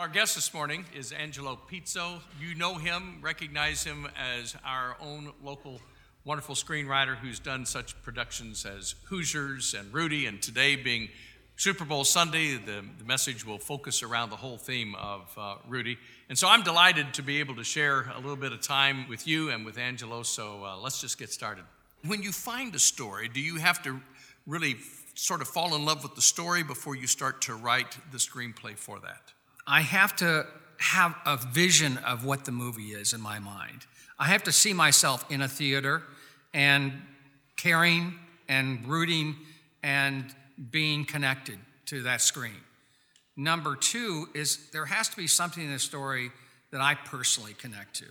Our guest this morning is Angelo Pizzo. You know him, recognize him as our own local wonderful screenwriter who's done such productions as Hoosiers and Rudy, and today being Super Bowl Sunday, the, the message will focus around the whole theme of uh, Rudy. And so I'm delighted to be able to share a little bit of time with you and with Angelo. So uh, let's just get started. When you find a story, do you have to really sort of fall in love with the story before you start to write the screenplay for that? I have to have a vision of what the movie is in my mind. I have to see myself in a theater and caring and rooting and being connected to that screen. Number two is there has to be something in the story that I personally connect to,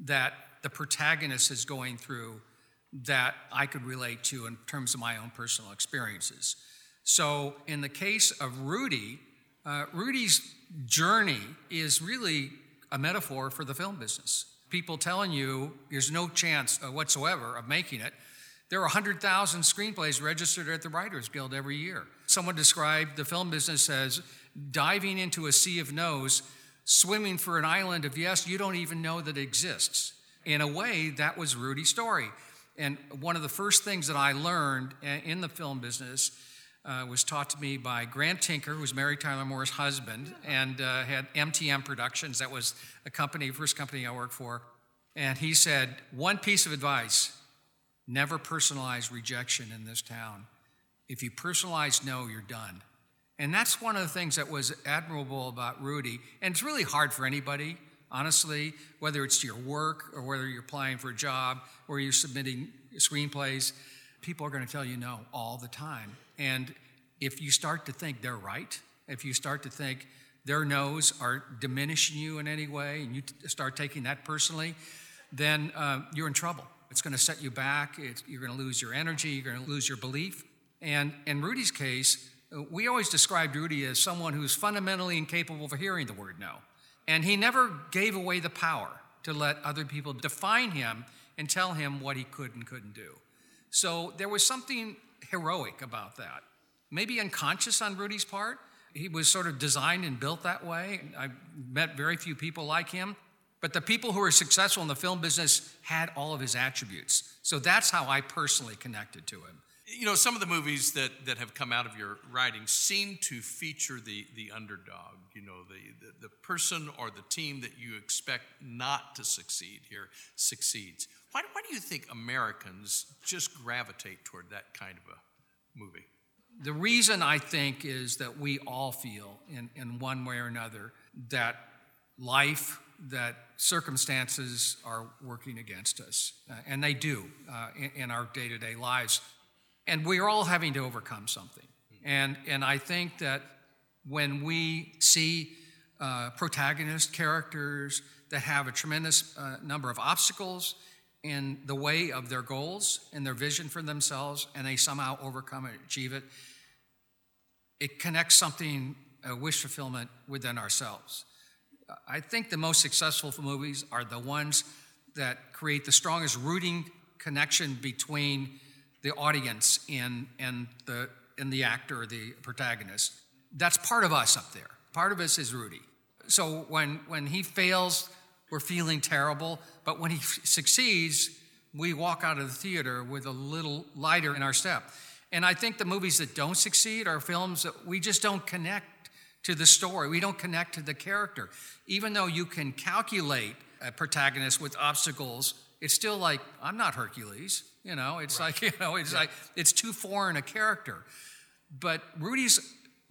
that the protagonist is going through that I could relate to in terms of my own personal experiences. So, in the case of Rudy, uh, Rudy's journey is really a metaphor for the film business. People telling you there's no chance whatsoever of making it. There are 100,000 screenplays registered at the Writers Guild every year. Someone described the film business as diving into a sea of no's, swimming for an island of yes you don't even know that exists. In a way, that was Rudy's story. And one of the first things that I learned in the film business uh, was taught to me by Grant Tinker, who was Mary Tyler Moore's husband, and uh, had MTM Productions. That was a company, first company I worked for. And he said, one piece of advice never personalize rejection in this town. If you personalize no, you're done. And that's one of the things that was admirable about Rudy. And it's really hard for anybody, honestly, whether it's your work or whether you're applying for a job or you're submitting screenplays. People are going to tell you no all the time. And if you start to think they're right, if you start to think their no's are diminishing you in any way, and you start taking that personally, then uh, you're in trouble. It's going to set you back. It's, you're going to lose your energy. You're going to lose your belief. And in Rudy's case, uh, we always described Rudy as someone who's fundamentally incapable of hearing the word no. And he never gave away the power to let other people define him and tell him what he could and couldn't do. So there was something heroic about that. Maybe unconscious on Rudy's part. He was sort of designed and built that way. I met very few people like him. But the people who were successful in the film business had all of his attributes. So that's how I personally connected to him. You know, some of the movies that, that have come out of your writing seem to feature the, the underdog, you know, the, the, the person or the team that you expect not to succeed here succeeds. Why, why do you think Americans just gravitate toward that kind of a movie? The reason I think is that we all feel, in, in one way or another, that life, that circumstances are working against us. Uh, and they do uh, in, in, our day to day lives. And we're all having to overcome something. And, and I think that when we see uh, protagonist characters that have a tremendous uh, number of obstacles in the way of their goals and their vision for themselves, and they somehow overcome and achieve it, it connects something, a wish fulfillment within ourselves. I think the most successful movies are the ones that create the strongest rooting connection between the audience and, and, the, and the actor or the protagonist. That's part of us up there. Part of us is Rudy. So when, when he fails, we're feeling terrible. But when he f- succeeds, we walk out of the theater with a little lighter in our step. And I think the movies that don't succeed are films that we just don't connect to the story. We don't connect to the character. Even though you can calculate a protagonist with obstacles, it's still like, I'm not Hercules. You know, it's right. like, you know, it's yeah. like, it's too foreign a character. But Rudy's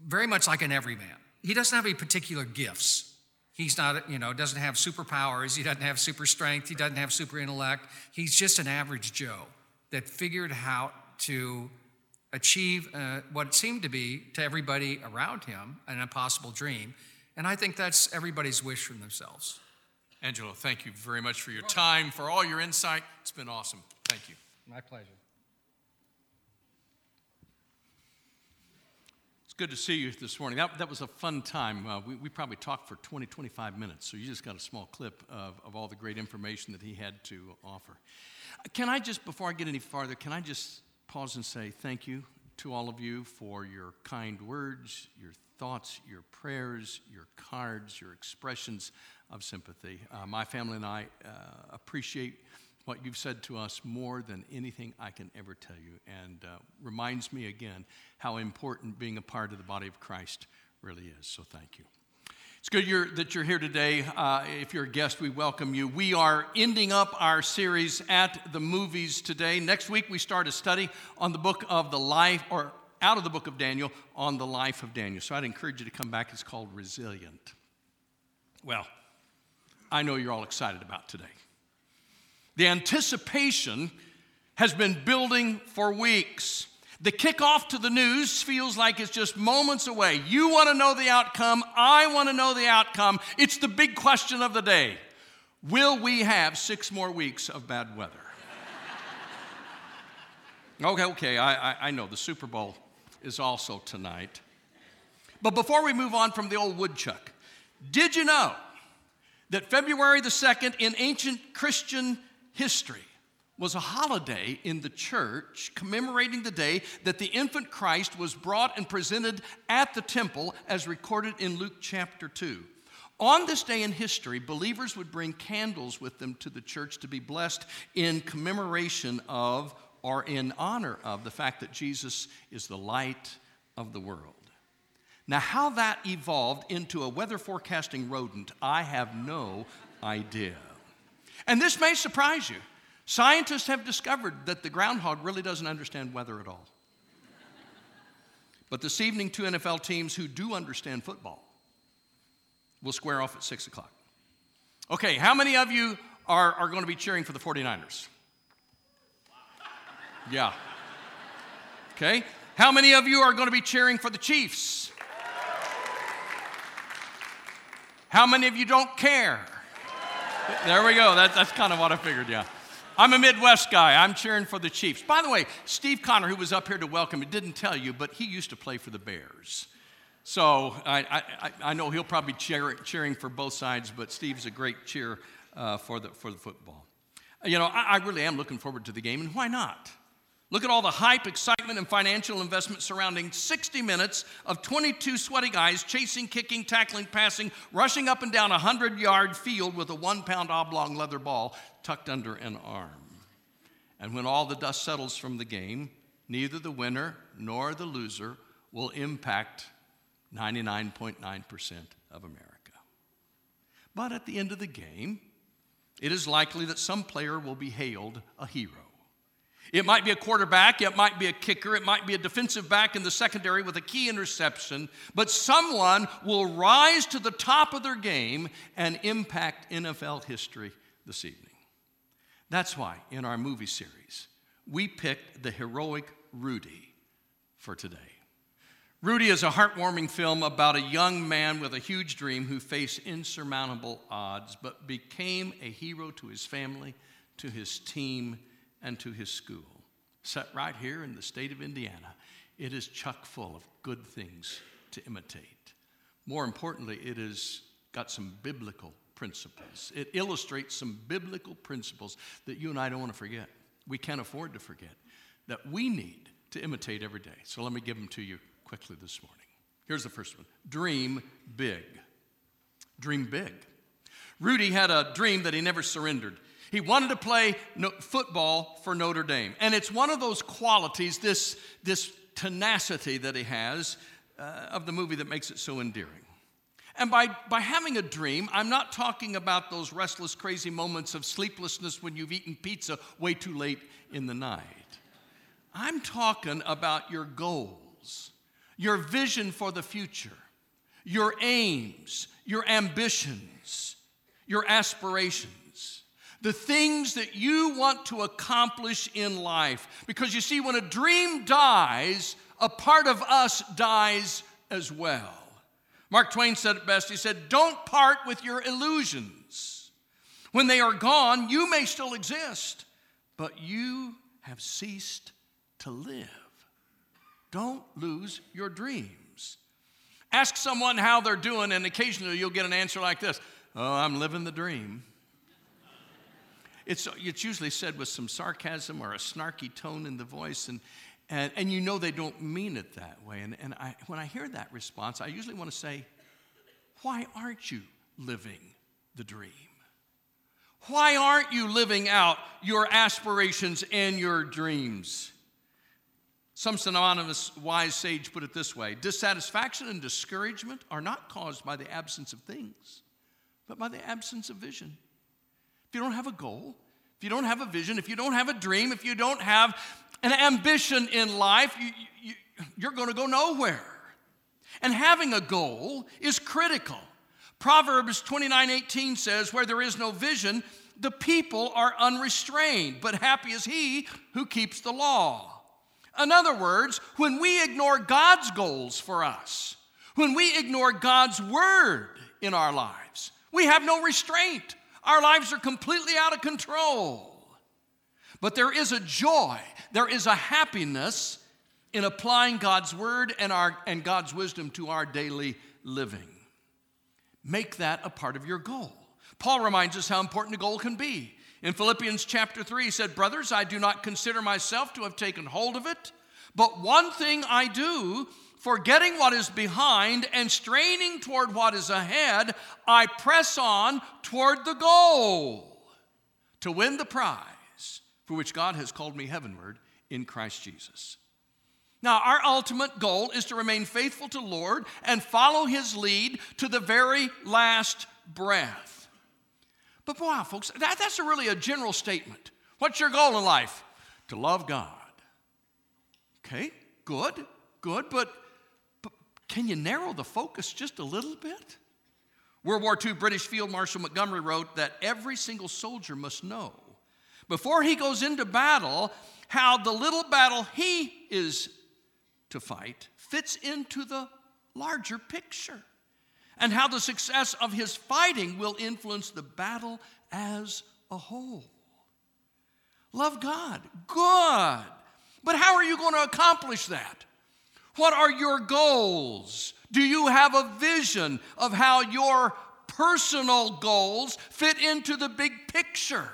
very much like an everyman. He doesn't have any particular gifts. He's not, you know, doesn't have superpowers. He doesn't have super strength. He doesn't have super intellect. He's just an average Joe that figured out to achieve uh, what seemed to be to everybody around him an impossible dream. And I think that's everybody's wish for themselves. Angelo, thank you very much for your time, for all your insight. It's been awesome. Thank you. My pleasure. It's good to see you this morning. That, that was a fun time. Uh, we, we probably talked for 20, 25 minutes, so you just got a small clip of, of all the great information that he had to offer. Can I just, before I get any farther, can I just pause and say thank you to all of you for your kind words, your thoughts, your prayers, your cards, your expressions of sympathy. Uh, my family and I uh, appreciate what you've said to us more than anything I can ever tell you, and uh, reminds me again how important being a part of the body of Christ really is. So thank you. It's good you're, that you're here today. Uh, if you're a guest, we welcome you. We are ending up our series at the movies today. Next week, we start a study on the book of the life, or out of the book of Daniel, on the life of Daniel. So I'd encourage you to come back. It's called Resilient. Well, I know you're all excited about today. The anticipation has been building for weeks. The kickoff to the news feels like it's just moments away. You want to know the outcome. I want to know the outcome. It's the big question of the day Will we have six more weeks of bad weather? okay, okay, I, I, I know the Super Bowl is also tonight. But before we move on from the old woodchuck, did you know that February the 2nd in ancient Christian history was a holiday in the church commemorating the day that the infant Christ was brought and presented at the temple as recorded in Luke chapter 2. On this day in history, believers would bring candles with them to the church to be blessed in commemoration of or in honor of the fact that Jesus is the light of the world. Now, how that evolved into a weather forecasting rodent, I have no idea. And this may surprise you. Scientists have discovered that the groundhog really doesn't understand weather at all. But this evening, two NFL teams who do understand football will square off at 6 o'clock. Okay, how many of you are, are going to be cheering for the 49ers? Yeah. Okay, how many of you are going to be cheering for the Chiefs? How many of you don't care? There we go. That, that's kind of what I figured, yeah. I'm a Midwest guy. I'm cheering for the Chiefs. By the way, Steve Connor, who was up here to welcome me, didn't tell you, but he used to play for the Bears. So I, I, I know he'll probably cheer, cheering for both sides, but Steve's a great cheer uh, for, the, for the football. You know, I, I really am looking forward to the game, and why not? Look at all the hype, excitement, and financial investment surrounding 60 minutes of 22 sweaty guys chasing, kicking, tackling, passing, rushing up and down a 100 yard field with a one pound oblong leather ball tucked under an arm. And when all the dust settles from the game, neither the winner nor the loser will impact 99.9% of America. But at the end of the game, it is likely that some player will be hailed a hero. It might be a quarterback, it might be a kicker, it might be a defensive back in the secondary with a key interception, but someone will rise to the top of their game and impact NFL history this evening. That's why in our movie series, we picked the heroic Rudy for today. Rudy is a heartwarming film about a young man with a huge dream who faced insurmountable odds but became a hero to his family, to his team, and to his school. Set right here in the state of Indiana, it is chock full of good things to imitate. More importantly, it has got some biblical principles. It illustrates some biblical principles that you and I don't want to forget. We can't afford to forget that we need to imitate every day. So let me give them to you quickly this morning. Here's the first one Dream big. Dream big. Rudy had a dream that he never surrendered. He wanted to play football for Notre Dame. And it's one of those qualities, this, this tenacity that he has uh, of the movie that makes it so endearing. And by, by having a dream, I'm not talking about those restless, crazy moments of sleeplessness when you've eaten pizza way too late in the night. I'm talking about your goals, your vision for the future, your aims, your ambitions, your aspirations the things that you want to accomplish in life. Because you see, when a dream dies, a part of us dies as well. Mark Twain said it best. He said, Don't part with your illusions. When they are gone, you may still exist, but you have ceased to live. Don't lose your dreams. Ask someone how they're doing, and occasionally you'll get an answer like this Oh, I'm living the dream. It's, it's usually said with some sarcasm or a snarky tone in the voice. And, And, and you know they don't mean it that way. And, and I, when I hear that response, I usually want to say, Why aren't you living the dream? Why aren't you living out your aspirations and your dreams? Some synonymous wise sage put it this way dissatisfaction and discouragement are not caused by the absence of things, but by the absence of vision. If you don't have a goal, if you don't have a vision, if you don't have a dream, if you don't have an ambition in life, you, you, you're going to go nowhere. And having a goal is critical. Proverbs 29 18 says, Where there is no vision, the people are unrestrained, but happy is he who keeps the law. In other words, when we ignore God's goals for us, when we ignore God's word in our lives, we have no restraint. Our lives are completely out of control. But there is a joy, there is a happiness in applying God's word and, our, and God's wisdom to our daily living. Make that a part of your goal. Paul reminds us how important a goal can be. In Philippians chapter 3, he said, Brothers, I do not consider myself to have taken hold of it, but one thing I do, forgetting what is behind and straining toward what is ahead, I press on toward the goal to win the prize for which God has called me heavenward in Christ Jesus. Now, our ultimate goal is to remain faithful to Lord and follow his lead to the very last breath. But wow, folks, that, that's a really a general statement. What's your goal in life? To love God. Okay, good, good, but, but can you narrow the focus just a little bit? World War II British Field Marshal Montgomery wrote that every single soldier must know before he goes into battle, how the little battle he is to fight fits into the larger picture, and how the success of his fighting will influence the battle as a whole. Love God, good. But how are you going to accomplish that? What are your goals? Do you have a vision of how your personal goals fit into the big picture?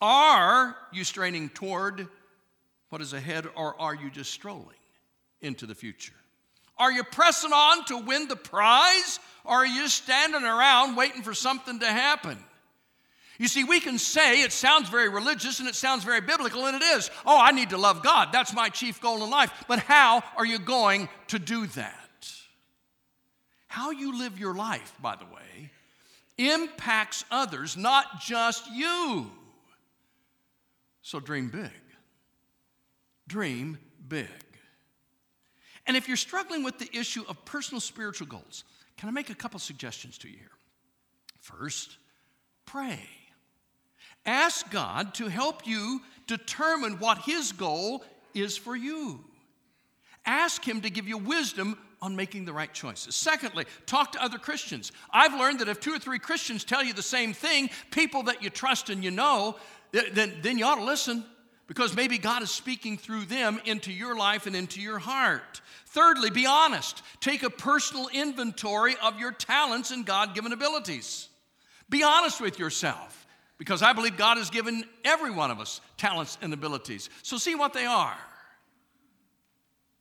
Are you straining toward what is ahead, or are you just strolling into the future? Are you pressing on to win the prize, or are you standing around waiting for something to happen? You see, we can say it sounds very religious and it sounds very biblical, and it is. Oh, I need to love God. That's my chief goal in life. But how are you going to do that? How you live your life, by the way, impacts others, not just you. So dream big. Dream big. And if you're struggling with the issue of personal spiritual goals, can I make a couple suggestions to you here? First, pray. Ask God to help you determine what His goal is for you. Ask Him to give you wisdom on making the right choices. Secondly, talk to other Christians. I've learned that if two or three Christians tell you the same thing, people that you trust and you know, then, then you ought to listen because maybe God is speaking through them into your life and into your heart. Thirdly, be honest. Take a personal inventory of your talents and God given abilities. Be honest with yourself because I believe God has given every one of us talents and abilities. So see what they are.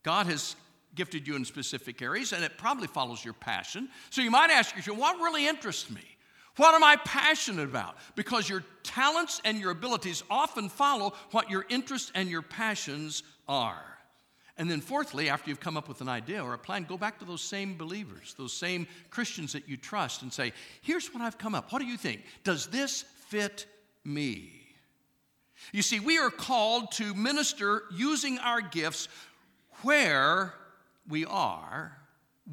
God has gifted you in specific areas and it probably follows your passion. So you might ask yourself, what really interests me? What am I passionate about? Because your talents and your abilities often follow what your interests and your passions are. And then, fourthly, after you've come up with an idea or a plan, go back to those same believers, those same Christians that you trust, and say, Here's what I've come up. What do you think? Does this fit me? You see, we are called to minister using our gifts where we are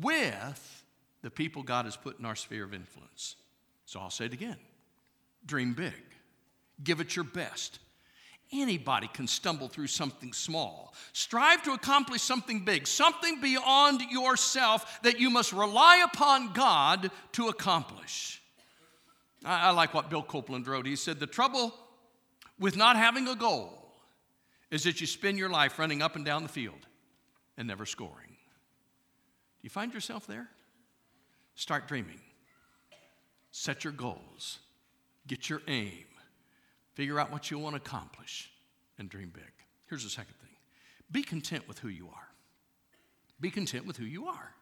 with the people God has put in our sphere of influence. So I'll say it again dream big, give it your best. Anybody can stumble through something small. Strive to accomplish something big, something beyond yourself that you must rely upon God to accomplish. I, I like what Bill Copeland wrote. He said, The trouble with not having a goal is that you spend your life running up and down the field and never scoring. Do you find yourself there? Start dreaming. Set your goals, get your aim, figure out what you want to accomplish, and dream big. Here's the second thing be content with who you are. Be content with who you are.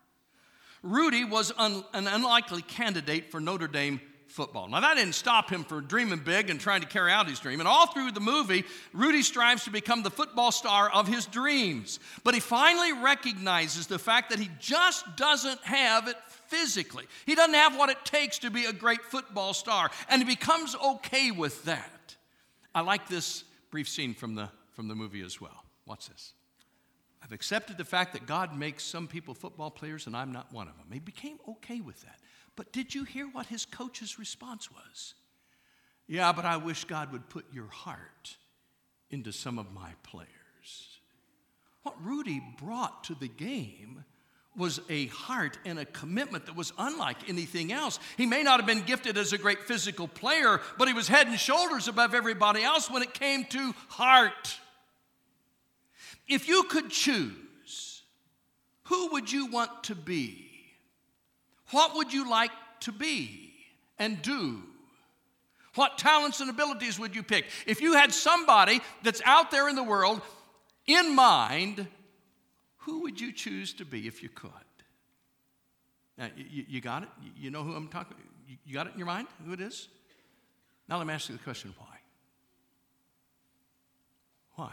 Rudy was un, an unlikely candidate for Notre Dame football. Now, that didn't stop him from dreaming big and trying to carry out his dream. And all through the movie, Rudy strives to become the football star of his dreams. But he finally recognizes the fact that he just doesn't have it physically. He doesn't have what it takes to be a great football star. And he becomes okay with that. I like this brief scene from the, from the movie as well. Watch this. I've accepted the fact that God makes some people football players and I'm not one of them. He became okay with that. But did you hear what his coach's response was? Yeah, but I wish God would put your heart into some of my players. What Rudy brought to the game was a heart and a commitment that was unlike anything else. He may not have been gifted as a great physical player, but he was head and shoulders above everybody else when it came to heart. If you could choose, who would you want to be? What would you like to be and do? What talents and abilities would you pick? If you had somebody that's out there in the world in mind, who would you choose to be if you could? Now, you, you got it? You know who I'm talking You got it in your mind, who it is? Now let me ask you the question why? Why?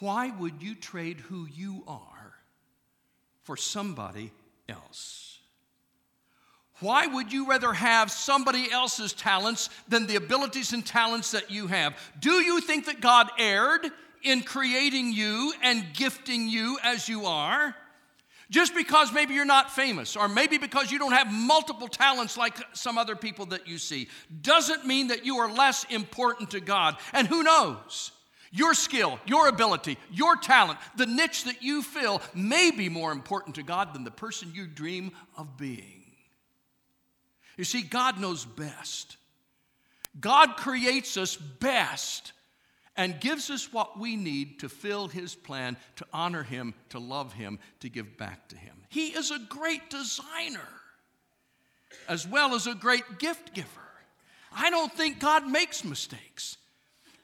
Why would you trade who you are for somebody else? Why would you rather have somebody else's talents than the abilities and talents that you have? Do you think that God erred in creating you and gifting you as you are? Just because maybe you're not famous, or maybe because you don't have multiple talents like some other people that you see, doesn't mean that you are less important to God. And who knows? Your skill, your ability, your talent, the niche that you fill may be more important to God than the person you dream of being. You see, God knows best. God creates us best and gives us what we need to fill His plan, to honor Him, to love Him, to give back to Him. He is a great designer as well as a great gift giver. I don't think God makes mistakes.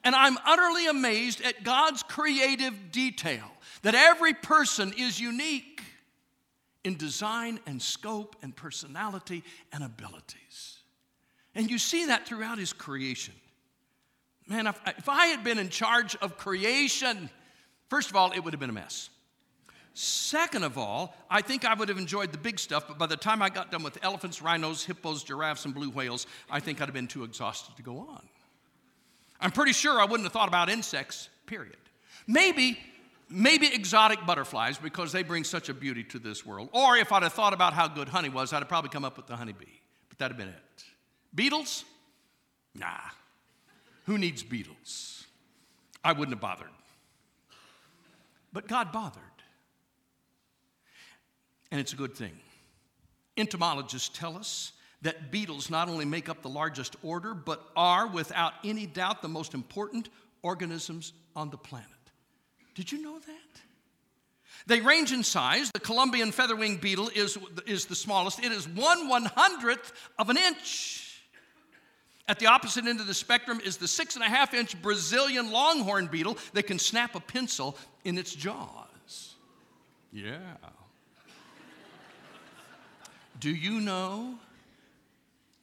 And I'm utterly amazed at God's creative detail that every person is unique in design and scope and personality and abilities. And you see that throughout His creation. Man, if, if I had been in charge of creation, first of all, it would have been a mess. Second of all, I think I would have enjoyed the big stuff, but by the time I got done with elephants, rhinos, hippos, giraffes, and blue whales, I think I'd have been too exhausted to go on. I'm pretty sure I wouldn't have thought about insects, period. Maybe, maybe exotic butterflies because they bring such a beauty to this world. Or if I'd have thought about how good honey was, I'd have probably come up with the honeybee. But that'd have been it. Beetles? Nah. Who needs beetles? I wouldn't have bothered. But God bothered. And it's a good thing. Entomologists tell us that beetles not only make up the largest order, but are, without any doubt, the most important organisms on the planet. Did you know that? They range in size. The Colombian featherwing beetle is, is the smallest. It is one one hundredth of an inch. At the opposite end of the spectrum is the six and a half inch Brazilian longhorn beetle that can snap a pencil in its jaws. Yeah. Do you know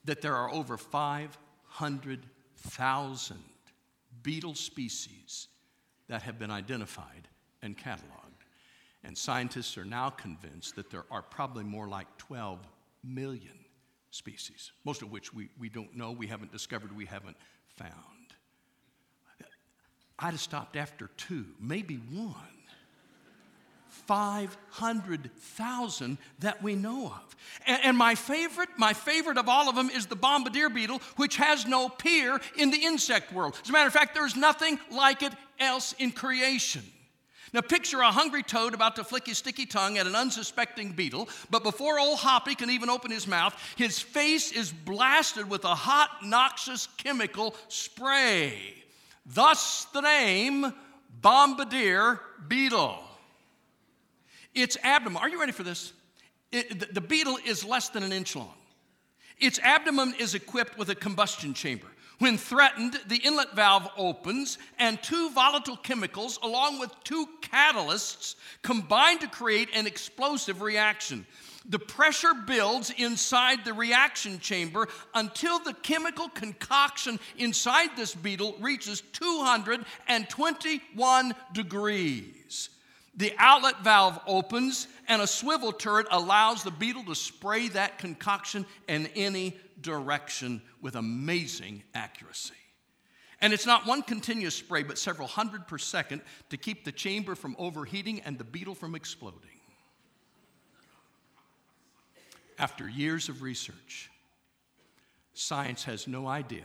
that there are over 500,000 beetle species that have been identified and cataloged. And scientists are now convinced that there are probably more like 12 million species, most of which we, we don't know, we haven't discovered, we haven't found. I'd have stopped after two, maybe one. 500,000 that we know of. And, and, my favorite, my favorite of all of them is the bombardier beetle, which has no peer in the insect world. As a matter of fact, there's nothing like it else in creation. Now, picture a hungry toad about to flick his sticky tongue at an unsuspecting beetle, but before old Hoppy can even open his mouth, his face is blasted with a hot, noxious chemical spray. Thus, the name Bombardier beetle. Its abdomen, are you ready for this? It, the, the beetle is less than an inch long. Its abdomen is equipped with a combustion chamber, When threatened, the inlet valve opens, and two volatile chemicals, along with two catalysts, combine to create an explosive reaction. The pressure builds inside the reaction chamber until the chemical concoction inside this beetle reaches 221 degrees. The outlet valve opens, and a swivel turret allows the beetle to spray that concoction in any direction with amazing accuracy. And it's not one continuous spray, but several hundred per second to keep the chamber from overheating and the beetle from exploding. After years of research, science has no idea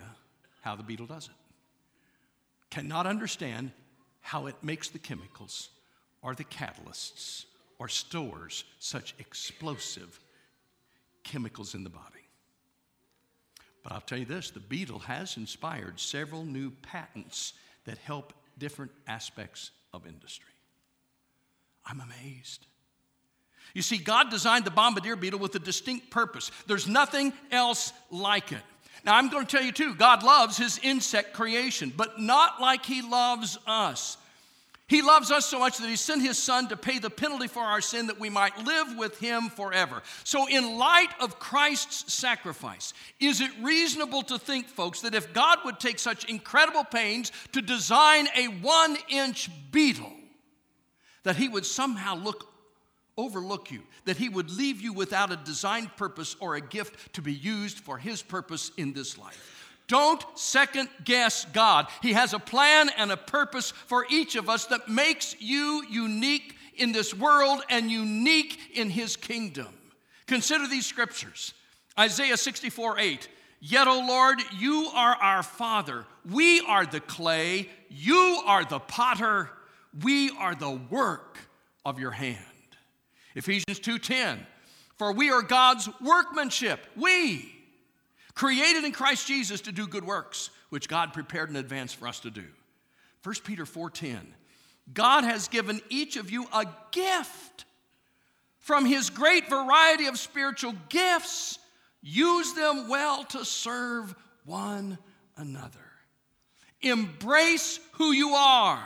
how the beetle does it, cannot understand how it makes the chemicals or the catalysts or stores such explosive chemicals in the body. But I'll tell you this the beetle has inspired several new patents that help different aspects of industry. I'm amazed. You see, God designed the bombardier beetle with a distinct purpose. There's nothing else like it. Now, I'm going to tell you too, God loves his insect creation, but not like he loves us. He loves us so much that He sent His Son to pay the penalty for our sin that we might live with Him forever. So, in light of Christ's sacrifice, is it reasonable to think, folks, that if God would take such incredible pains to design a one inch beetle, that He would somehow look overlook you, that he would leave you without a designed purpose or a gift to be used for his purpose in this life. Don't second guess God. He has a plan and a purpose for each of us that makes you unique in this world and unique in His kingdom. Consider these scriptures Isaiah 64 8. Yet, O Lord, you are our Father. We are the clay. You are the potter. We are the work of your hand. Ephesians 2:10. For we are God's workmanship. We created in Christ Jesus to do good works, which God prepared in advance for us to do. 1 Peter 4:10. God has given each of you a gift from his great variety of spiritual gifts. Use them well to serve one another. Embrace who you are,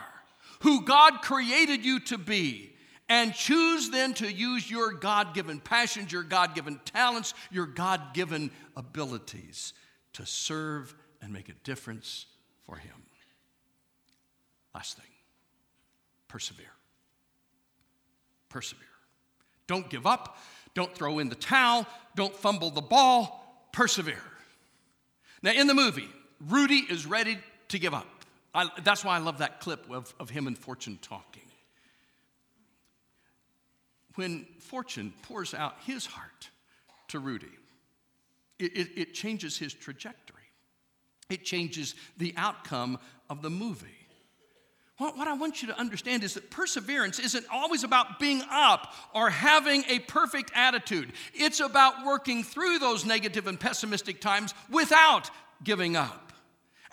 who God created you to be and choose then to use your God given passions, your God given talents, your God given abilities to serve and make a difference for Him. Last thing persevere. Persevere. Don't give up. Don't throw in the towel. Don't fumble the ball. Persevere. Now, in the movie, Rudy is ready to give up. I, that's why I love that clip of, of him and Fortune talking when Fortune pours out his heart to Rudy, it, it, it, changes his trajectory. It changes the outcome of the movie. What, what I want you to understand is that perseverance isn't always about being up or having a perfect attitude. It's about working through those negative and pessimistic times without giving up.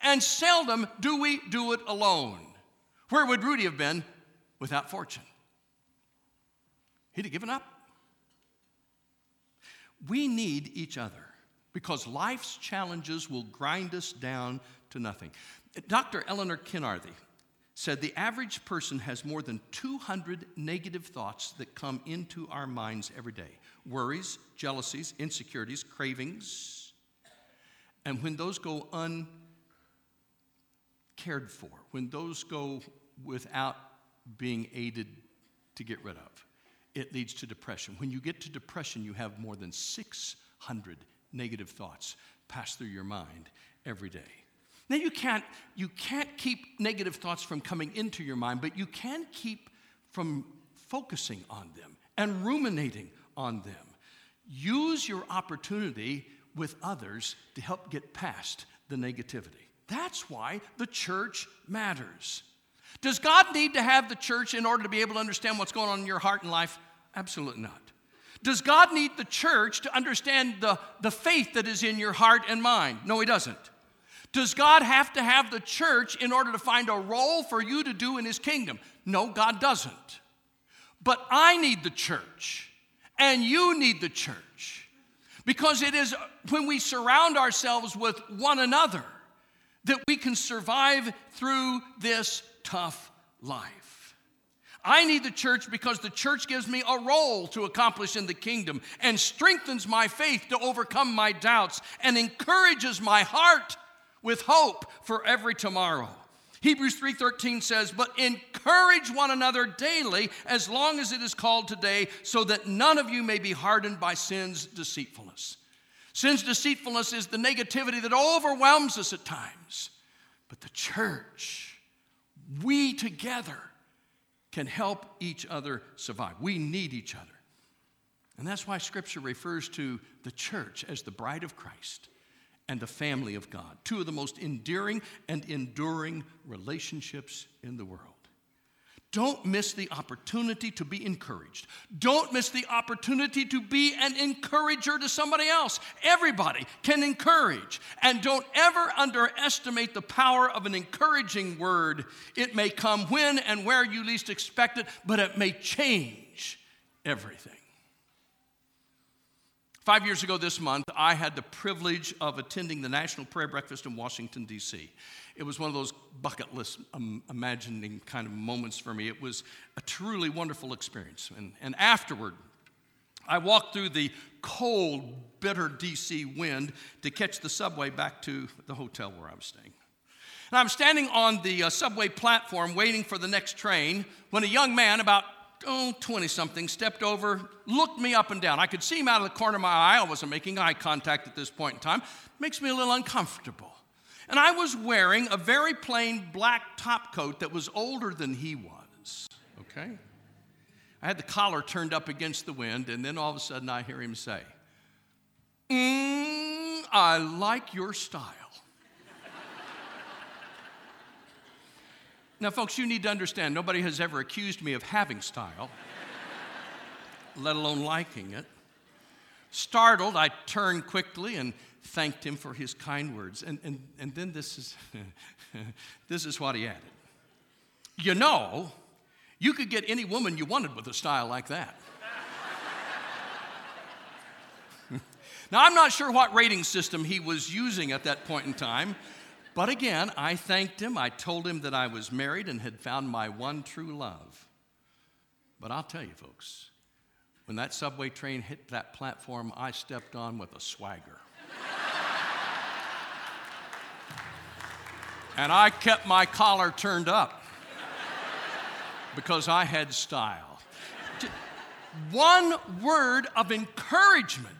And seldom do we do it alone. Where would Rudy have been without fortune? He'd have given up. We need each other because life's challenges will grind us down to nothing. Dr. Eleanor Kinarthy said the average person has more than 200 negative thoughts that come into our minds every day worries, jealousies, insecurities, cravings. And when those go uncared for, when those go without being aided to get rid of, it leads to depression. When you get to depression, you have more than 600 negative thoughts pass through your mind every day. Now you can't you can't keep negative thoughts from coming into your mind, but you can keep from focusing on them and ruminating on them. Use your opportunity with others to help get past the negativity. That's why the church matters. Does God need to have the church in order to be able to understand what's going on in your heart and life? Absolutely not. Does God need the church to understand the, the faith that is in your heart and mind? No, He doesn't. Does God have to have the church in order to find a role for you to do in His kingdom? No, God doesn't. But I need the church, and you need the church. Because it is when we surround ourselves with one another that we can survive through this tough life. I need the church because the church gives me a role to accomplish in the kingdom and strengthens my faith to overcome my doubts and encourages my heart with hope for every tomorrow. Hebrews 3:13 says, "But encourage one another daily as long as it is called today, so that none of you may be hardened by sin's deceitfulness." Sin's deceitfulness is the negativity that overwhelms us at times. But the church, we together can help each other survive. We need each other. And that's why Scripture refers to the church as the bride of Christ and the family of God, two of the most endearing and enduring relationships in the world. Don't miss the opportunity to be encouraged. Don't miss the opportunity to be an encourager to somebody else. Everybody can encourage. And don't ever underestimate the power of an encouraging word. It may come when and where you least expect it, but it may change everything. Five years ago this month, I had the privilege of attending the National Prayer Breakfast in Washington, D.C. It was one of those bucket list um, imagining kind of moments for me. It was a truly wonderful experience. And, and afterward, I walked through the cold, bitter D.C. wind to catch the subway back to the hotel where I was staying. And I'm standing on the uh, subway platform waiting for the next train when a young man, about oh, 20 something, stepped over, looked me up and down. I could see him out of the corner of my eye. I wasn't making eye contact at this point in time. Makes me a little uncomfortable. And I was wearing a very plain black top coat that was older than he was. Okay? I had the collar turned up against the wind, and then all of a sudden I hear him say, mm, I like your style. Now, folks, you need to understand nobody has ever accused me of having style, let alone liking it. Startled, I turned quickly and thanked him for his kind words. And, and, and then this is, this is what he added. You know, you could get any woman you wanted with a style like that. now, I'm not sure what rating system he was using at that point in time. But again, I thanked him. I told him that I was married and had found my one true love. But I'll tell you, folks, when that subway train hit that platform, I stepped on with a swagger. and I kept my collar turned up because I had style. One word of encouragement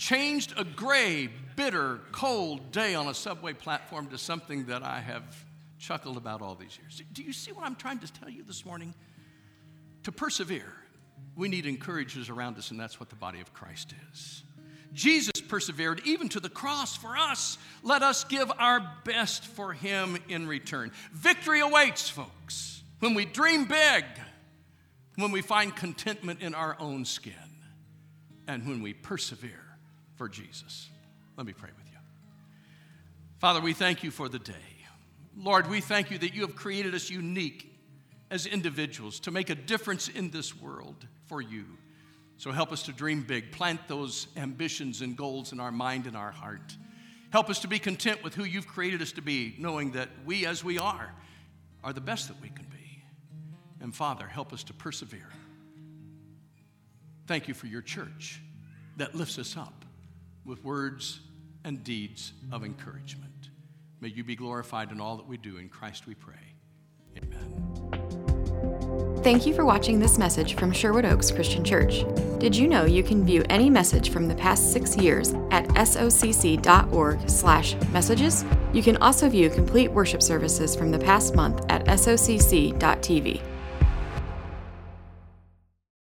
changed a gray, bitter, cold day on a subway platform to something that I have chuckled about all these years. Do you see what I'm trying to tell you this morning? To persevere, we need encouragers around us, and that's what the body of Christ is. Jesus persevered even to the cross for us. Let us give our best for him in return. Victory awaits, folks, when we dream big, when we find contentment in our own skin, and when we persevere for Jesus. Let me pray with you. Father, we thank you for the day. Lord, we thank you that you have created us unique as individuals to make a difference in this world for you. So help us to dream big, plant those ambitions and goals in our mind and our heart. Help us to be content with who you've created us to be, knowing that we, as we are, are the best that we can be. And Father, help us to persevere. Thank you for your church that lifts us up with words and deeds of encouragement. May you be glorified in all that we do. In Christ we pray. Amen. Thank you for watching this message from Sherwood Oaks Christian Church. Did you know you can view any message from the past six years at socc.org/messages? You can also view complete worship services from the past month at socc.tv.